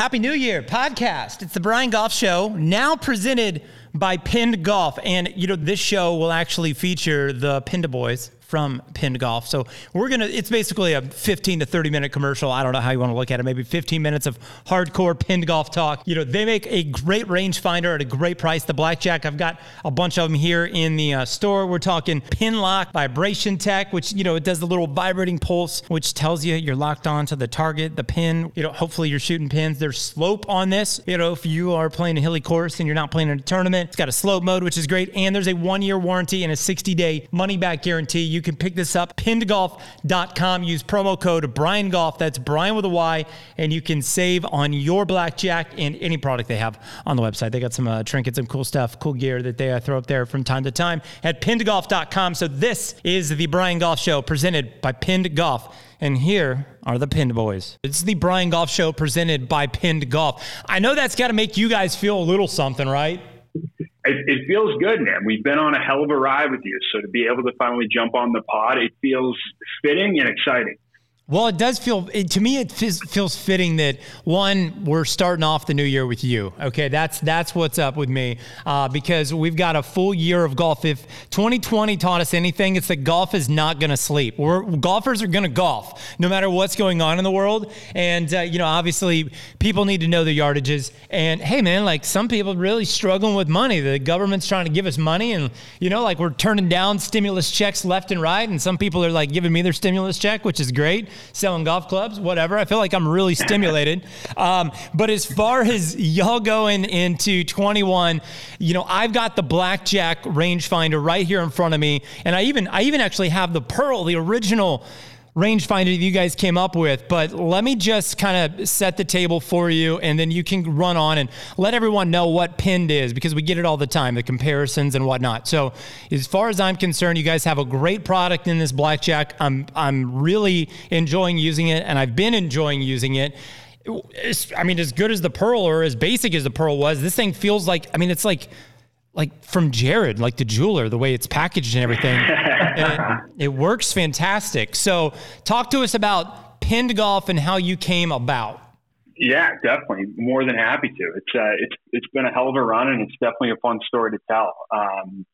Happy New Year podcast. It's the Brian Goff Show, now presented by Pinned Golf. And, you know, this show will actually feature the Pinned Boys from Pinned Golf. So we're going to, it's basically a 15 to 30 minute commercial. I don't know how you want to look at it. Maybe 15 minutes of hardcore Pinned Golf talk. You know, they make a great rangefinder at a great price. The Blackjack, I've got a bunch of them here in the uh, store. We're talking Pin Lock Vibration Tech, which, you know, it does the little vibrating pulse, which tells you you're locked on to the target, the pin. You know, hopefully you're shooting pins. There's slope on this. You know, if you are playing a hilly course and you're not playing in a tournament, it's got a slope mode, which is great. And there's a one year warranty and a 60 day money back guarantee. You can pick this up, pinnedgolf.com. Use promo code Brian Golf. That's Brian with a Y, and you can save on your blackjack and any product they have on the website. They got some uh, trinkets, some cool stuff, cool gear that they uh, throw up there from time to time at pinnedgolf.com. So this is the Brian Golf Show presented by Pinned Golf. And here are the Pinned Boys. It's the Brian Golf Show presented by Pinned Golf. I know that's got to make you guys feel a little something, right? It, it, feels good, man. We've been on a hell of a ride with you. So to be able to finally jump on the pod, it feels fitting and exciting. Well, it does feel it, to me. It feels fitting that one we're starting off the new year with you. Okay, that's that's what's up with me uh, because we've got a full year of golf. If 2020 taught us anything, it's that golf is not going to sleep. We're, golfers are going to golf no matter what's going on in the world. And uh, you know, obviously, people need to know the yardages. And hey, man, like some people really struggling with money. The government's trying to give us money, and you know, like we're turning down stimulus checks left and right. And some people are like giving me their stimulus check, which is great selling golf clubs, whatever. I feel like I'm really stimulated. Um, but as far as y'all going into 21, you know, I've got the blackjack rangefinder right here in front of me, and I even I even actually have the pearl, the original rangefinder you guys came up with. But let me just kind of set the table for you, and then you can run on and let everyone know what pinned is because we get it all the time, the comparisons and whatnot. So, as far as I'm concerned, you guys have a great product in this blackjack. I'm I'm really enjoying using it, and I've been enjoying using it. I mean, as good as the Pearl or as basic as the Pearl was, this thing feels like, I mean, it's like like from Jared, like the jeweler, the way it's packaged and everything. and it, it, works fantastic. So, talk to us about pinned golf and how you came about. Yeah, definitely. More than happy to. It's uh, it's it's been a hell of a run, and it's definitely a fun story to tell. Um,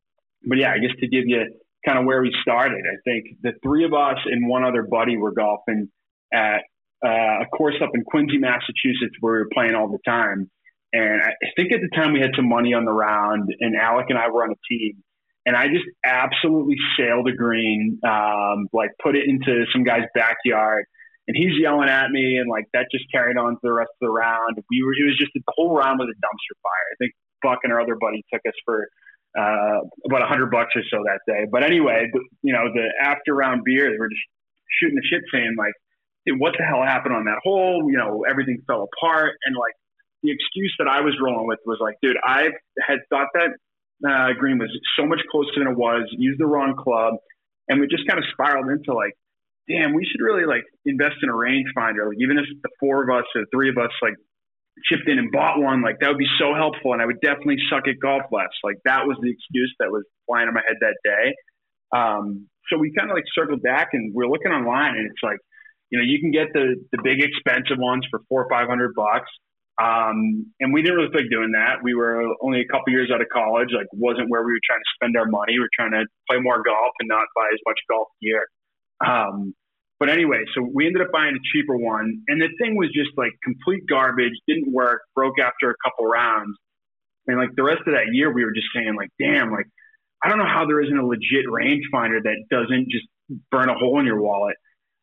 but yeah, I guess to give you kind of where we started, I think the three of us and one other buddy were golfing at uh, a course up in Quincy, Massachusetts, where we were playing all the time and I think at the time we had some money on the round, and Alec and I were on a team. And I just absolutely sailed a green, um, like put it into some guy's backyard. And he's yelling at me, and like that just carried on to the rest of the round. We were, it was just the whole round was a dumpster fire. I think Buck and our other buddy took us for uh, about a hundred bucks or so that day. But anyway, you know, the after round beer, they were just shooting the shit, saying like, "What the hell happened on that hole?" You know, everything fell apart, and like the excuse that I was rolling with was like, dude, I had thought that uh, green was so much closer than it was, used the wrong club, and we just kind of spiraled into like, damn, we should really like invest in a rangefinder. Like even if the four of us or three of us like chipped in and bought one, like that would be so helpful, and I would definitely suck at golf less. Like that was the excuse that was flying in my head that day. Um, so we kind of like circled back and we're looking online, and it's like, you know, you can get the the big expensive ones for four or five hundred bucks. Um, and we didn't really think doing that. We were only a couple years out of college, like wasn't where we were trying to spend our money. We are trying to play more golf and not buy as much golf gear. Um, but anyway, so we ended up buying a cheaper one, and the thing was just like complete garbage. Didn't work. Broke after a couple rounds, and like the rest of that year, we were just saying like, damn, like I don't know how there isn't a legit rangefinder that doesn't just burn a hole in your wallet.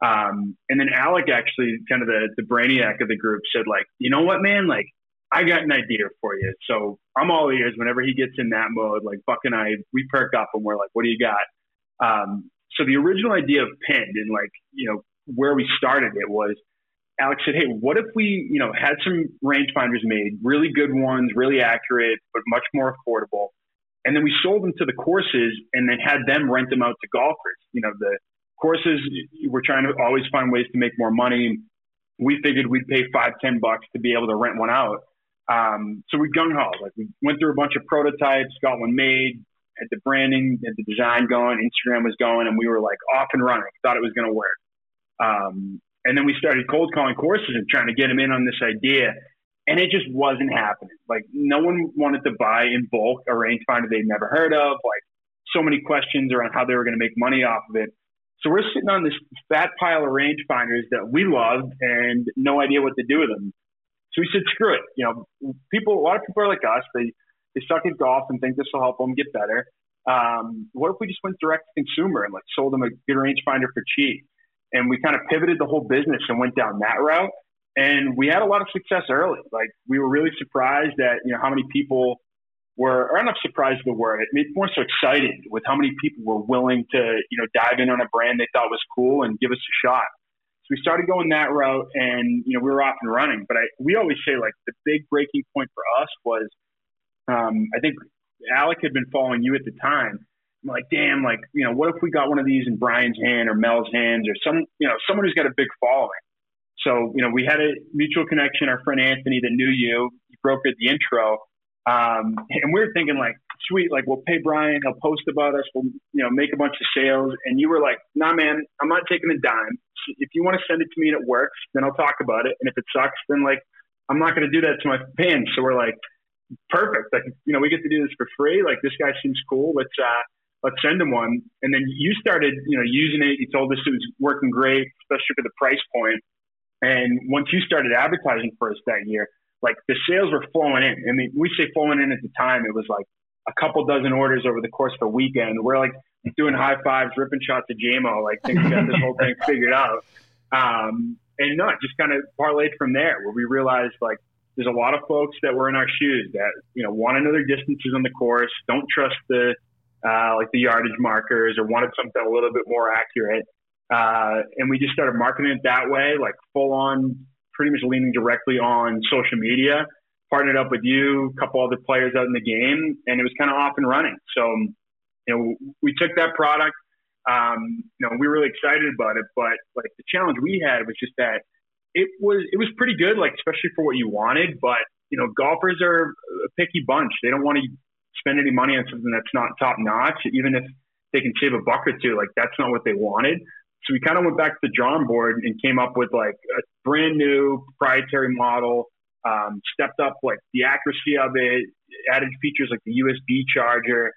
Um, and then Alec actually, kind of the, the brainiac of the group, said like, you know what, man, like I got an idea for you. So I'm all ears whenever he gets in that mode. Like Buck and I, we perk up and we're like, what do you got? Um, so the original idea of pinned and like, you know, where we started it was Alec said, Hey, what if we, you know, had some rangefinders made, really good ones, really accurate, but much more affordable. And then we sold them to the courses and then had them rent them out to golfers. You know, the courses, we're trying to always find ways to make more money. We figured we'd pay five, ten bucks to be able to rent one out. Um, so we gung ho, like we went through a bunch of prototypes, got one made, had the branding, had the design going, Instagram was going, and we were like off and running. Thought it was going to work. Um, and then we started cold calling courses and trying to get them in on this idea. and it just wasn't happening. Like no one wanted to buy in bulk a rangefinder they'd never heard of. Like so many questions around how they were going to make money off of it. So we're sitting on this fat pile of rangefinders that we loved and no idea what to do with them. So we said, screw it. You know, people, a lot of people are like us. They they suck at golf and think this will help them get better. Um, what if we just went direct to consumer and like sold them a good rangefinder for cheap? And we kind of pivoted the whole business and went down that route. And we had a lot of success early. Like we were really surprised at you know how many people were, or I'm not surprised the word, it made more so excited with how many people were willing to you know dive in on a brand they thought was cool and give us a shot. So we started going that route, and you know we were off and running. But I, we always say like the big breaking point for us was, um, I think Alec had been following you at the time. I'm like, damn, like you know, what if we got one of these in Brian's hand or Mel's hands or some, you know, someone who's got a big following. So, you know, we had a mutual connection. Our friend Anthony that knew you, he brokered the intro. Um, and we were thinking like, sweet, like we'll pay Brian, he'll post about us, we'll, you know, make a bunch of sales. And you were like, nah, man, I'm not taking a dime. If you want to send it to me and it works, then I'll talk about it. And if it sucks, then like, I'm not going to do that to my fans. So we're like, perfect. Like, you know, we get to do this for free. Like this guy seems cool. Let's, uh, let's send him one. And then you started, you know, using it. You told us it was working great, especially for the price point. And once you started advertising for us that year, like the sales were flowing in. I mean, we say flowing in at the time, it was like a couple dozen orders over the course of a weekend. We're like doing high fives, ripping shots at JMO, like think we got this whole thing figured out. Um, and no, it just kind of parlayed from there where we realized like there's a lot of folks that were in our shoes that, you know, want to know their distances on the course, don't trust the, uh, like the yardage markers or wanted something a little bit more accurate. Uh, and we just started marketing it that way, like full on, pretty much leaning directly on social media. Partnered up with you, a couple other players out in the game, and it was kind of off and running. So, you know, we took that product. Um, you know, we were really excited about it, but like the challenge we had was just that it was it was pretty good, like especially for what you wanted. But you know, golfers are a picky bunch. They don't want to spend any money on something that's not top notch, even if they can save a buck or two. Like that's not what they wanted. So we kind of went back to the drawing board and came up with like a brand new proprietary model, um, stepped up like the accuracy of it, added features like the USB charger,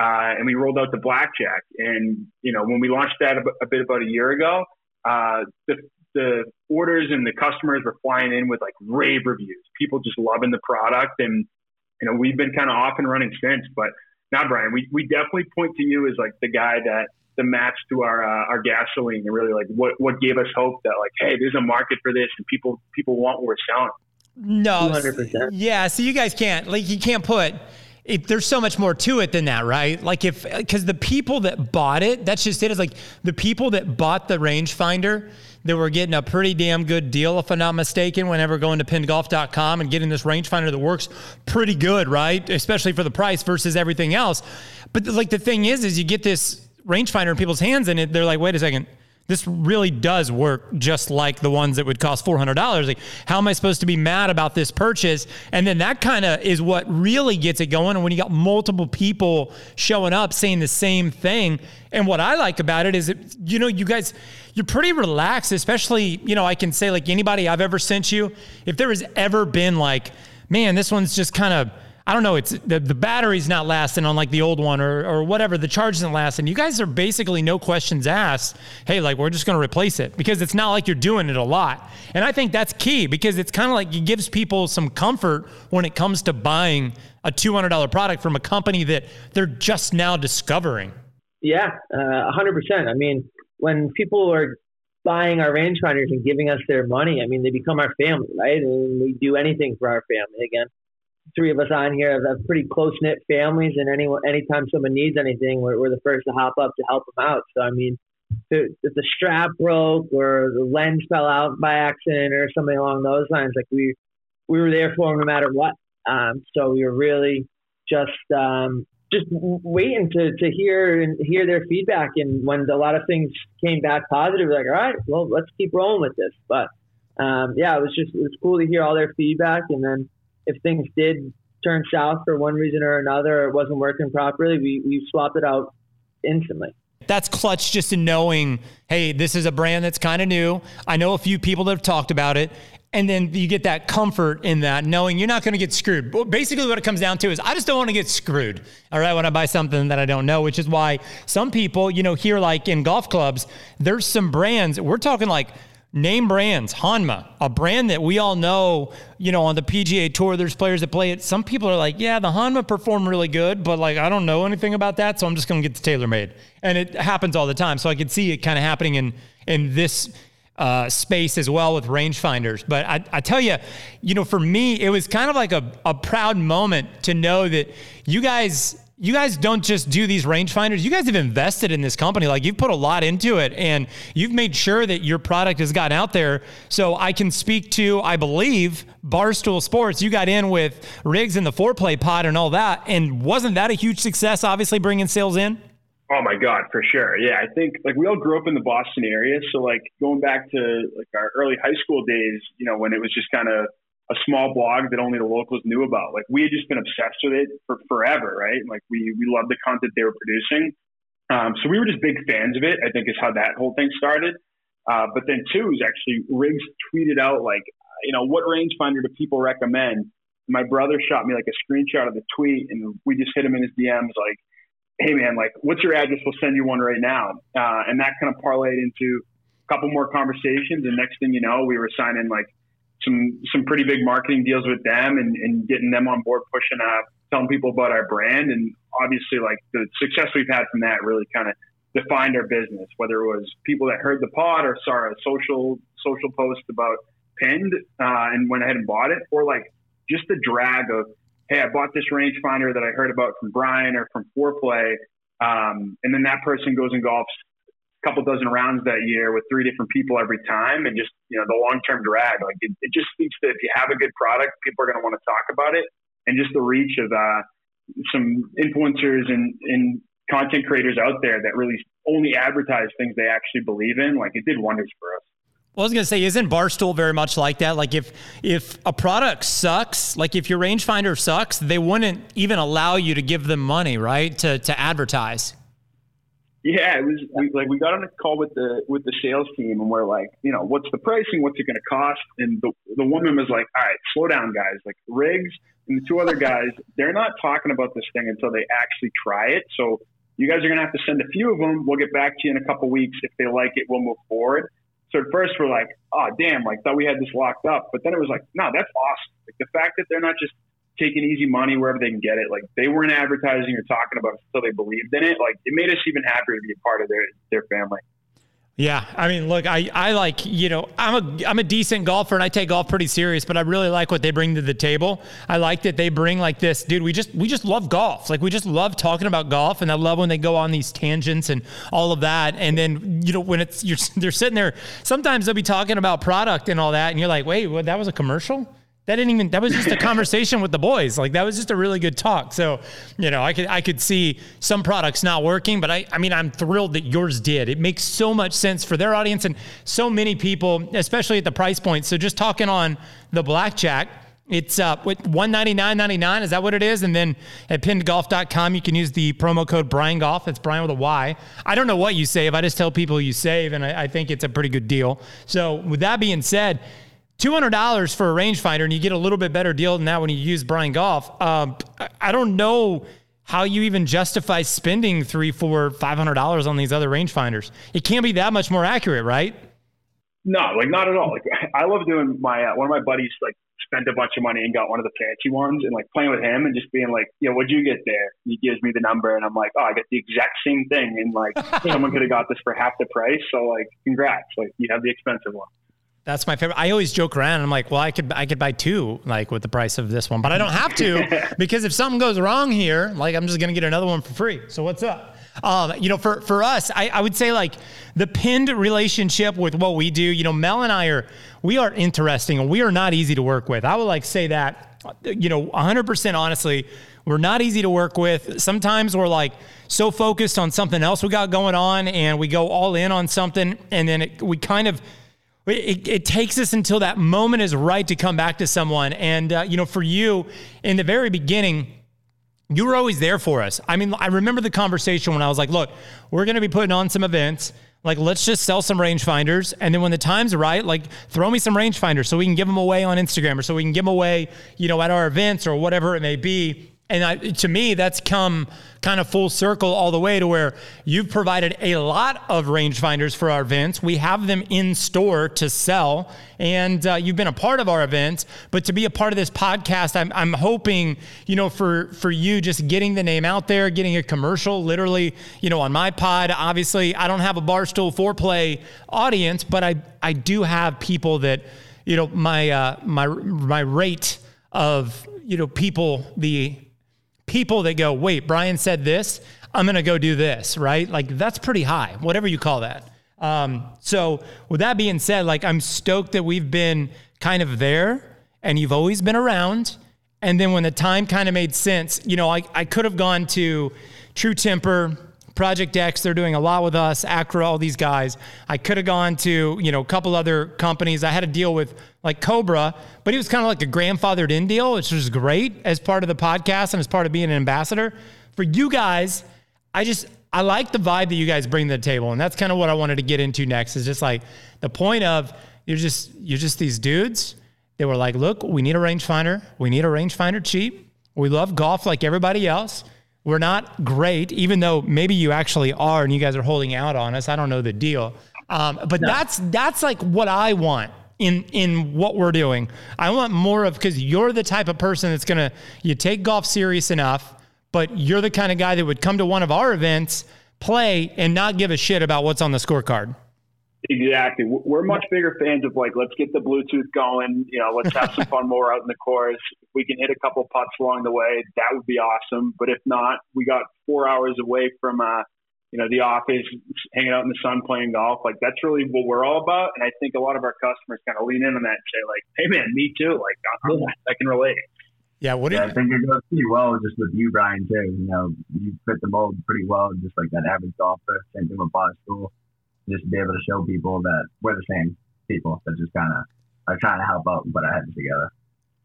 uh, and we rolled out the blackjack. And you know, when we launched that a, bit about a year ago, uh, the the orders and the customers were flying in with like rave reviews. People just loving the product, and you know, we've been kind of off and running since. But now, Brian, we we definitely point to you as like the guy that the match to our uh, our gasoline and really like what what gave us hope that like hey there's a market for this and people people want what we're selling. No, 100%. Yeah, so you guys can't like you can't put if there's so much more to it than that, right? Like if because the people that bought it, that's just it. Is like the people that bought the rangefinder that were getting a pretty damn good deal, if I'm not mistaken, whenever going to pinnedgolf.com and getting this rangefinder that works pretty good, right? Especially for the price versus everything else. But like the thing is, is you get this rangefinder in people's hands and it, they're like, wait a second, this really does work just like the ones that would cost $400. Like, how am I supposed to be mad about this purchase? And then that kind of is what really gets it going. And when you got multiple people showing up saying the same thing. And what I like about it is, that, you know, you guys, you're pretty relaxed, especially, you know, I can say like anybody I've ever sent you, if there has ever been like, man, this one's just kind of, I don't know, it's the, the battery's not lasting on like the old one or, or whatever, the charge isn't lasting. You guys are basically no questions asked. Hey, like we're just going to replace it because it's not like you're doing it a lot. And I think that's key because it's kind of like it gives people some comfort when it comes to buying a $200 product from a company that they're just now discovering. Yeah, uh, 100%. I mean, when people are buying our rangefinders and giving us their money, I mean, they become our family, right? And we do anything for our family. Again, three of us on here have, have pretty close knit families, and any anytime someone needs anything, we're, we're the first to hop up to help them out. So I mean, if, the strap broke or the lens fell out by accident or something along those lines, like we we were there for them no matter what. Um, so we were really just um, just waiting to, to hear and hear their feedback. And when a lot of things came back positive, like, all right, well, let's keep rolling with this. But um, yeah, it was just it was cool to hear all their feedback, and then if things did turn south for one reason or another, or it wasn't working properly, we, we swapped it out instantly. That's clutch just in knowing, hey, this is a brand that's kind of new. I know a few people that have talked about it. and then you get that comfort in that knowing you're not going to get screwed But basically what it comes down to is i just don't want to get screwed all right when i buy something that i don't know which is why some people you know here like in golf clubs there's some brands we're talking like name brands Honma, a brand that we all know you know on the pga tour there's players that play it some people are like yeah the Honma performed really good but like i don't know anything about that so i'm just going to get the TaylorMade and it happens all the time so i could see it kind of happening in in this uh, space as well with rangefinders. But I, I, tell you, you know, for me, it was kind of like a, a proud moment to know that you guys. You guys don't just do these rangefinders. You guys have invested in this company. Like you've put a lot into it and you've made sure that your product has gotten out there. So I can speak to, I believe, Barstool Sports. You got in with Riggs and the Fore Play pod and all that. And wasn't that a huge success, obviously, bringing sales in? Oh my God, for sure. Yeah, I think like we all grew up in the Boston area, so like going back to like our early high school days, you know, when it was just kind of a small blog that only the locals knew about. Like we had just been obsessed with it for forever, right? Like we we loved the content they were producing. Um, so we were just big fans of it. I think is how that whole thing started. Uh, but then two is actually Riggs tweeted out like, you know, what rangefinder do people recommend? My brother shot me like a screenshot of the tweet, and we just hit him in his DMs like hey man, like, what's your address? We'll send you one right now. Uh, and that kind of parlayed into a couple more conversations. And next thing you know, we were signing like some some pretty big marketing deals with them and, and getting them on board, pushing up, telling people about our brand. And obviously, like the success we've had from that really kind of defined our business. Whether it was people that heard the pod or saw a social social post about pinned uh, and went ahead and bought it, or like just the drag of hey, I bought this rangefinder that I heard about from Brian or from Fore Play, um, and then that person goes and golfs couple dozen rounds that year with three different people every time, and just you know the long term drag. Like it, it, just speaks to if you have a good product, people are going to want to talk about it, and just the reach of uh, some influencers and, and content creators out there that really only advertise things they actually believe in. Like it did wonders for us. Well, I was gonna say, isn't Barstool very much like that? Like if if a product sucks, like if your rangefinder sucks, they wouldn't even allow you to give them money, right? To to advertise. Yeah, it was we, like we got on a call with the with the sales team, and we're like, you know, what's the pricing? What's it going to cost? And the the woman was like, all right, slow down, guys. Like Riggs and the two other guys, they're not talking about this thing until they actually try it. So you guys are going to have to send a few of them. We'll get back to you in a couple weeks. If they like it, we'll move forward. So at first we're like, oh damn, like thought we had this locked up. But then it was like, no, that's awesome. Like the fact that they're not just taking easy money wherever they can get it. Like they weren't advertising or talking about it until they believed in it. Like it made us even happier to be a part of their their family. Yeah, I mean, look, I, I like you know I'm a I'm a decent golfer and I take golf pretty serious, but I really like what they bring to the table. I like that they bring like this, dude. We just we just love golf, like we just love talking about golf, and I love when they go on these tangents and all of that. And then you know when it's you're they're sitting there, sometimes they'll be talking about product and all that, and you're like, wait, what, that was a commercial? That didn't even. That was just a conversation with the boys. Like that was just a really good talk. So, you know, I could I could see some products not working, but I I mean I'm thrilled that yours did. It makes so much sense for their audience and so many people, especially at the price point. So just talking on the blackjack, it's uh with one ninety nine ninety nine. Is that what it is? And then at pinnedgolf.com, you can use the promo code Brian Golf. It's Brian with a Y. I don't know what you save. I just tell people you save, and I, I think it's a pretty good deal. So with that being said $200 for a rangefinder, and you get a little bit better deal than that when you use Brian Golf. Um, I don't know how you even justify spending three, four, five hundred dollars on these other rangefinders. It can't be that much more accurate, right? No, like not at all. Like I love doing my uh, one of my buddies like spent a bunch of money and got one of the fancy ones and like playing with him and just being like, yeah, what'd you get there? He gives me the number and I'm like, oh, I got the exact same thing and like someone could have got this for half the price. So like, congrats, like you have the expensive one. That's my favorite. I always joke around. I'm like, well, I could I could buy two like with the price of this one, but I don't have to because if something goes wrong here, like I'm just gonna get another one for free. So what's up? Um, you know, for for us, I, I would say like the pinned relationship with what we do. You know, Mel and I are we are interesting and we are not easy to work with. I would like say that. You know, 100% honestly, we're not easy to work with. Sometimes we're like so focused on something else we got going on, and we go all in on something, and then it, we kind of it, it, takes us until that moment is right to come back to someone. And, uh, you know, for you in the very beginning, you were always there for us. I mean, I remember the conversation when I was like, look, we're going to be putting on some events. Like, let's just sell some rangefinders. And then when the time's right, like, throw me some rangefinders so we can give them away on Instagram or so we can give them away, you know, at our events or whatever it may be. And I, to me, that's come kind of full circle all the way to where you've provided a lot of rangefinders for our events. We have them in store to sell, and uh, you've been a part of our events. But to be a part of this podcast, I'm, I'm hoping, you know, for for you just getting the name out there, getting a commercial, literally, you know, on my pod. Obviously, I don't have a barstool Fore Play audience, but I I do have people that, you know, my uh, my my rate of you know people the people that go, wait, Brian said this, I'm going to go do this, right? Like that's pretty high, whatever you call that. Um, so with that being said, like I'm stoked that we've been kind of there and you've always been around. And then when the time kind of made sense, you know, I, I could have gone to True Temper, Project X, they're doing a lot with us, ACCRA, all these guys. I could have gone to, you know, a couple other companies. I had a deal with like Cobra, but he was kind of like a grandfathered in deal, which was great as part of the podcast and as part of being an ambassador. For you guys, I just, I like the vibe that you guys bring to the table. And that's kind of what I wanted to get into next is just like the point of you're just, you're just these dudes They were like, look, we need a rangefinder. We need a rangefinder cheap. We love golf like everybody else. We're not great, even though maybe you actually are and you guys are holding out on us. I don't know the deal. Um, but no. that's that's like what I want in in what we're doing. I want more of because you're the type of person that's gonna you take golf serious enough, but you're the kind of guy that would come to one of our events, play, and not give a shit about what's on the scorecard. Exactly. We're much bigger fans of like, let's get the Bluetooth going. You know, let's have some fun more out in the course. If we can hit a couple putts along the way, that would be awesome. But if not, we got four hours away from, uh, you know, the office, hanging out in the sun, playing golf. Like that's really what we're all about. And I think a lot of our customers kind of lean in on that and say like, hey man, me too. Like I'm, I can relate. Yeah, what yeah, I think it goes pretty well just with you, Brian, too. You know, you fit the mold pretty well, just like that average golfer. Same thing with Barstool just be able to show people that we're the same people that just kind of are trying to help out and put our heads together.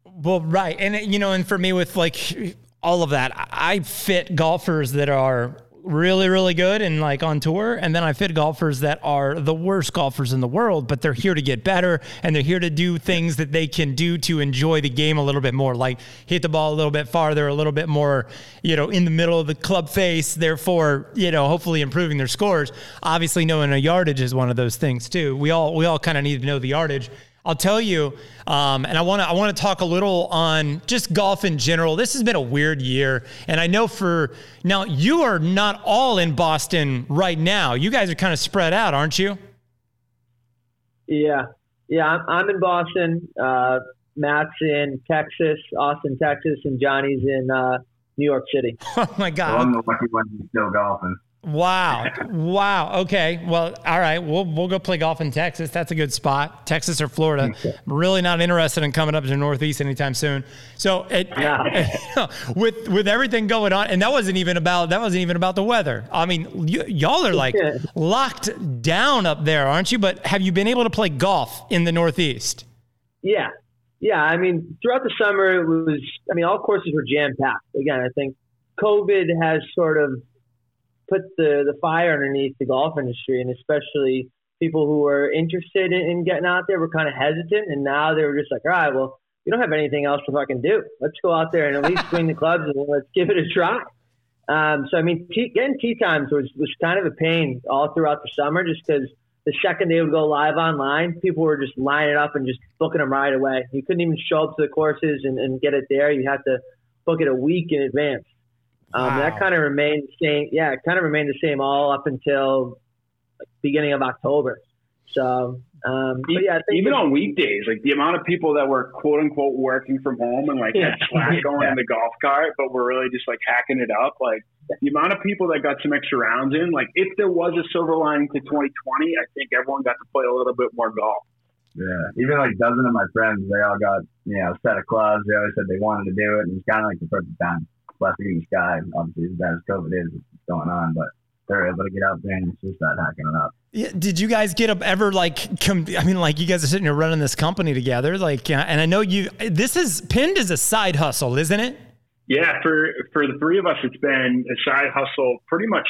Well, right. And, you know, and for me with like all of that, I fit golfers that are really, really good and like on tour. And then I fit golfers that are the worst golfers in the world, but they're here to get better and they're here to do things that they can do to enjoy the game a little bit more, like hit the ball a little bit farther, a little bit more, you know, in the middle of the club face, therefore, you know, hopefully improving their scores. Obviously knowing a yardage is one of those things too. We all we all kind of need to know the yardage. I'll tell you, um, and I want to I want to talk a little on just golf in general. This has been a weird year, and I know for now you are not all in Boston right now. You guys are kind of spread out, aren't you? Yeah, yeah. I'm, I'm in Boston. Uh, Matt's in Texas, Austin, Texas, and Johnny's in uh, New York City. Oh my God! Well, I'm the lucky one who's still golfing. Wow. wow. Okay. Well, all right. We'll we'll go play golf in Texas. That's a good spot. Texas or Florida. I'm really not interested in coming up to the Northeast anytime soon. So it, yeah. with with everything going on, and that wasn't even about that wasn't even about the weather. I mean, y'all are like locked down up there, aren't you? But have you been able to play golf in the Northeast? Yeah. Yeah. I mean, throughout the summer, it was. I mean, all courses were jam packed. Again, I think COVID has sort of put the, the fire underneath the golf industry and especially people who were interested in, in getting out there were kind of hesitant and now they were just like, all right, well, we don't have anything else to fucking do. Let's go out there and at least swing the clubs and let's give it a try. Um, so I mean, tea, getting tee times was was kind of a pain all throughout the summer, just because the second they would go live online, people were just lining up and just booking them right away. You couldn't even show up to the courses and, and get it there. You had to book it a week in advance. Um, wow. That kind of remained the same. Yeah, it kind of remained the same all up until like, beginning of October. So, um, but yeah, even on weekdays, like the amount of people that were quote unquote working from home and like yeah. had Slack going yeah. in the golf cart, but were really just like hacking it up. Like the amount of people that got some extra rounds in. Like if there was a silver lining to 2020, I think everyone got to play a little bit more golf. Yeah, even like dozen of my friends, they all got you know a set of clubs. They always said they wanted to do it, and it's kind of like the perfect time blessing in the sky. Obviously, as bad as COVID is, it's going on, but they're able to get out there and just start hacking it up. Yeah, did you guys get up ever like? Com- I mean, like you guys are sitting here running this company together, like, uh, and I know you. This is pinned as a side hustle, isn't it? Yeah, for for the three of us, it's been a side hustle pretty much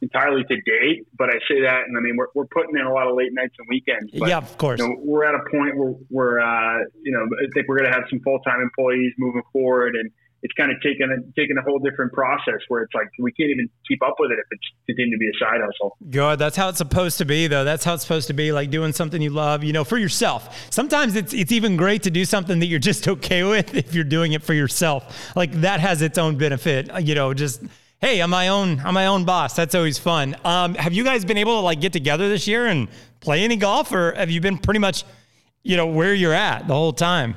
entirely to date, but I say that, and I mean we're, we're putting in a lot of late nights and weekends. But, yeah, of course. You know, we're at a point where we're, uh, you know, I think we're going to have some full time employees moving forward, and it's kind of taken a, taken a whole different process where it's like we can't even keep up with it if it's continuing to be a side hustle. Good. That's how it's supposed to be, though. That's how it's supposed to be, like doing something you love, you know, for yourself. Sometimes it's it's even great to do something that you're just okay with if you're doing it for yourself. Like that has its own benefit, you know, just hey, I'm my own I'm my own boss. That's always fun. Um, have you guys been able to like get together this year and play any golf, or have you been pretty much, you know, where you're at the whole time?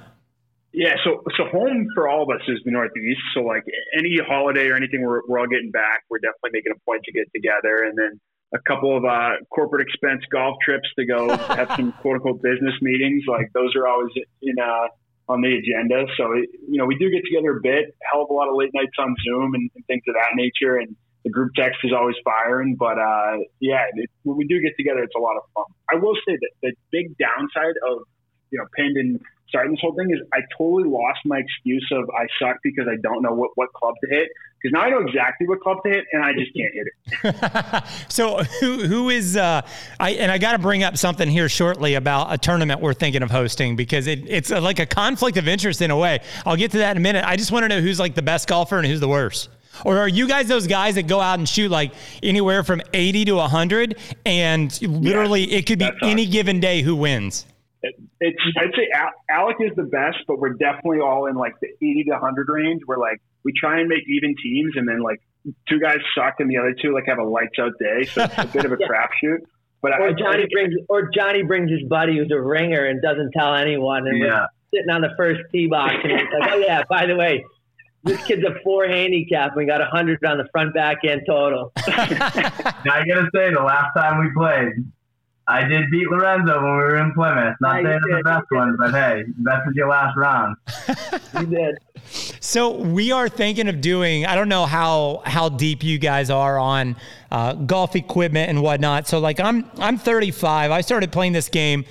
Yeah, so so home for all of us is the Northeast. So like any holiday or anything, we're we're all getting back. We're definitely making a point to get together, and then a couple of uh, corporate expense golf trips to go have some quote unquote business meetings. Like those are always in uh, on the agenda. So, you know, we do get together a bit, hell of a lot of late nights on Zoom and, and things of that nature. And the group text is always firing. But uh, yeah, it, when we do get together, it's a lot of fun. I will say that the big downside of, you know, pinned and starting this whole thing is I totally lost my excuse of I suck because I don't know what, what club to hit. Because now I know exactly what club to hit, and I just can't hit it. so who who is uh, I and I got to bring up something here shortly about a tournament we're thinking of hosting because it, it's a, like a conflict of interest in a way. I'll get to that in a minute. I just want to know who's like the best golfer and who's the worst. Or are you guys those guys that go out and shoot like anywhere from 80 to 100 and literally yeah, it could be any given day who wins? It's I'd say Alec is the best, but we're definitely all in like the 80 to 100 range. We're like we try and make even teams, and then like two guys suck and the other two like have a lights out day, so it's a bit of a crapshoot. But or I, Johnny I, brings or Johnny brings his buddy who's a ringer and doesn't tell anyone, and yeah. sitting on the first tee box, and he's like, "Oh yeah, by the way." This kid's a four handicap. We got a hundred on the front back end total. now I gotta say, the last time we played, I did beat Lorenzo when we were in Plymouth. Not saying it's the best one, but hey, that's your last round. you did. So we are thinking of doing. I don't know how how deep you guys are on uh, golf equipment and whatnot. So like I'm I'm 35. I started playing this game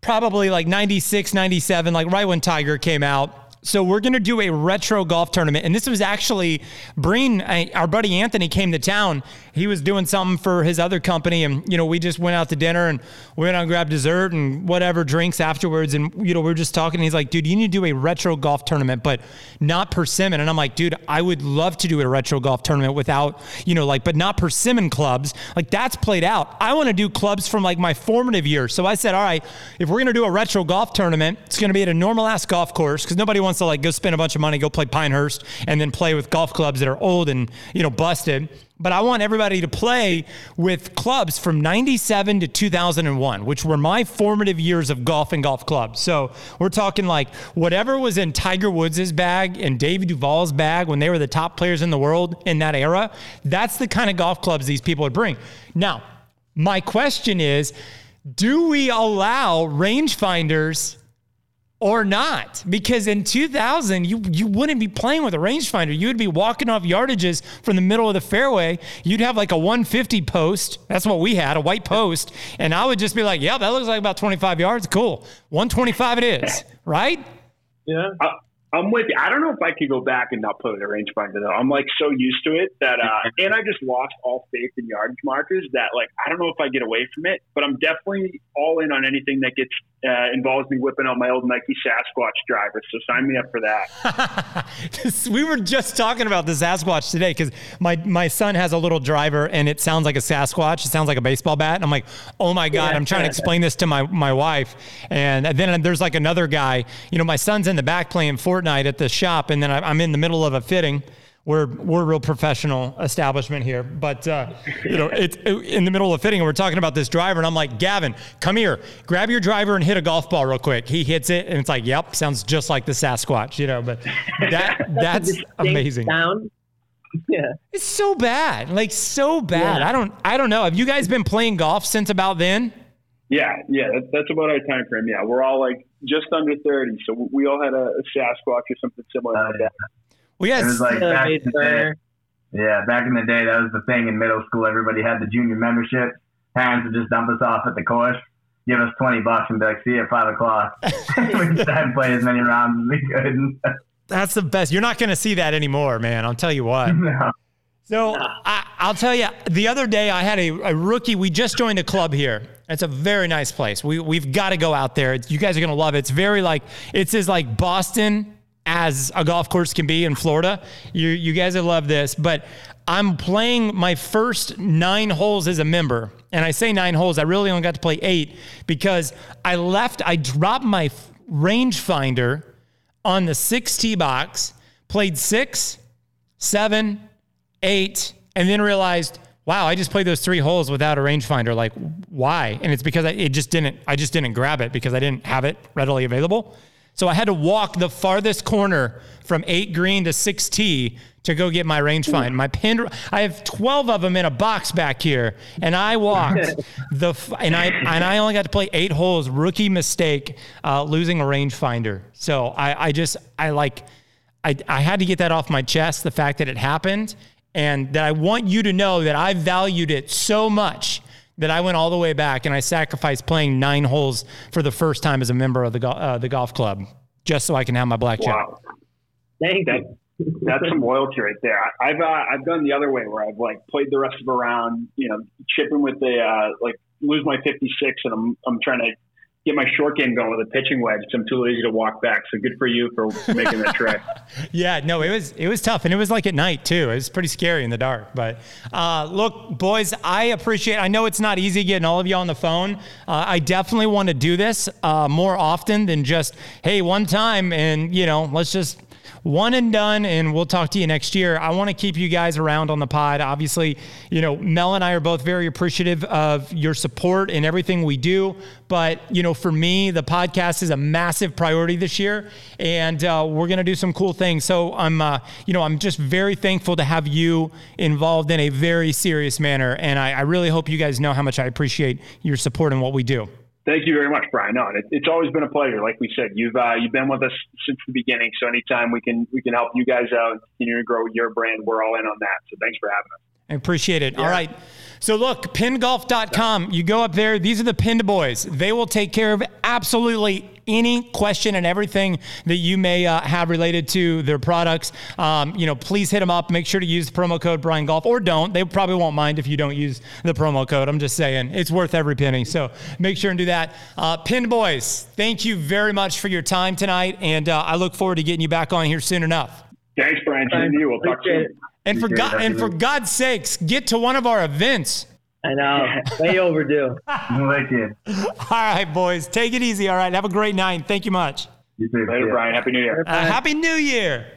probably like 96, 97, like right when Tiger came out. So we're going to do a retro golf tournament. And this was actually Breen, our buddy Anthony came to town. He was doing something for his other company. And, you know, we just went out to dinner and we went out and grabbed dessert and whatever drinks afterwards. And, you know, we are just talking. And he's like, dude, you need to do a retro golf tournament, but not persimmon. And I'm like, dude, I would love to do a retro golf tournament without, you know, like, but not persimmon clubs. Like that's played out. I want to do clubs from like my formative years. So I said, all right, if we're going to do a retro golf tournament, it's going to be at a normal ass golf course because nobody wants wants to like go spend a bunch of money, go play Pinehurst, and then play with golf clubs that are old and you know busted. But I want everybody to play with clubs from 97 to 2001, which were my formative years of golf and golf clubs. So we're talking like whatever was in Tiger Woods' bag and David Duval's bag when they were the top players in the world in that era. That's the kind of golf clubs these people would bring. Now, my question is do we allow rangefinders or not. Because in 2000 you you wouldn't be playing with a rangefinder. You would be walking off yardages from the middle of the fairway. You'd have like a 150 post. That's what we had a white post. And i would just be like yeah that looks like about 25 yards. Cool. 125 it is right? Yeah. I'm with you. I don't know if I could go back and not put a rangefinder though. I'm like so used to it that, uh, and I just lost all faith in yardage markers that like I don't know if I get away from it. But I'm definitely all in on anything that gets uh, involves me whipping out my old Nike Sasquatch driver. So sign me up for that. we were just talking about the Sasquatch today because my my son has a little driver and it sounds like a Sasquatch. It sounds like a baseball bat. And I'm like, oh my god! I'm trying to explain this to my my wife, and then there's like another guy. You know, my son's in the back playing Fortnite at the shop, and then I'm in the middle of a fitting we're we're a real professional establishment here, but uh, you know, it's it, in the middle of fitting, and we're talking about this driver, and I'm like, Gavin, come here, grab your driver and hit a golf ball real quick. He hits it, and it's like, yep, sounds just like the Sasquatch, you know. But that that's amazing. Sound. Yeah, it's so bad, like so bad. Yeah. I don't I don't know. Have you guys been playing golf since about then? Yeah, yeah, that's, that's about our time frame. Yeah, we're all like just under thirty, so we all had a, a Sasquatch or something similar uh, to that. Well, yes. It was like uh, back in the day. Yeah, back in the day, that was the thing in middle school. Everybody had the junior membership. Parents would just dump us off at the course, give us 20 bucks, and be like, see you at 5 o'clock. we just had to play as many rounds as we could. That's the best. You're not going to see that anymore, man. I'll tell you what. No. So I, I'll tell you, the other day I had a, a, rookie. We just joined a club here. It's a very nice place. We we've got to go out there. You guys are gonna love it. It's very like it's as like Boston as a golf course can be in Florida. You you guys will love this. But I'm playing my first nine holes as a member, and I say nine holes. I really only got to play eight because I left. I dropped my rangefinder on the six tee box. Played six, seven, eight and then realized, wow, I just played those three holes without a rangefinder. Like, why? And it's because I, it just didn't. I just didn't grab it because I didn't have it readily available. So I had to walk the farthest corner from eight green to six T to go get my rangefinder. My pin. I have twelve of them in a box back here, and I walked the and I and I only got to play eight holes. Rookie mistake, uh, losing a rangefinder. So I I just I like. I, I had to get that off my chest, the fact that it happened and that I want you to know that I valued it so much that I went all the way back and I sacrificed playing nine holes for the first time as a member of the, uh, the golf club just so I can have my blackjack. Wow. Thank that. That's some loyalty right there. I've uh, I've done the other way where I've like played the rest of the round, you know, chipping with the uh, like lose my 56 and I'm I'm trying to get my short game going with a pitching wedge. I'm too lazy to walk back. So good for you for making that trek. yeah, no, it was it was tough, and it was like at night too. It was pretty scary in the dark. But uh, look, boys, I appreciate. I know it's not easy getting all of you on the phone. Uh, I definitely want to do this uh, more often than just hey one time, and you know, let's just one and done, and we'll talk to you next year. I want to keep you guys around on the pod. Obviously, you know, Mel and I are both very appreciative of your support in everything we do. But, you know, for me, the podcast is a massive priority this year, and uh, we're going to do some cool things. So I'm, uh, you know, I'm just very thankful to have you involved in a very serious manner. And I, I really hope you guys know how much I appreciate your support in what we do. Thank you very much, Brian. No, it, it's always been a pleasure. Like we said, you've uh, you've been with us since the beginning. So anytime we can we can help you guys out, and continue to grow your brand, we're all in on that. So thanks for having us. I appreciate it. Yeah. All right. So look, pinnedgolf.com. You go up there. These are the pinned boys. They will take care of absolutely any question and everything that you may uh, have related to their products. Um, you know, please hit them up. Make sure to use the promo code Brian Golf or don't. They probably won't mind if you don't use the promo code. I'm just saying it's worth every penny. So make sure and do that. Uh, pinned boys, thank you very much for your time tonight, and uh, I look forward to getting you back on here soon enough. Thanks, Brian. Same to you. We'll talk soon. And for God and for God's sakes, get to one of our events. I know, way overdue. Thank you. All right, boys, take it easy. All right, have a great night. Thank you much. You too. Later, Brian. Happy New Year. Uh, happy New Year.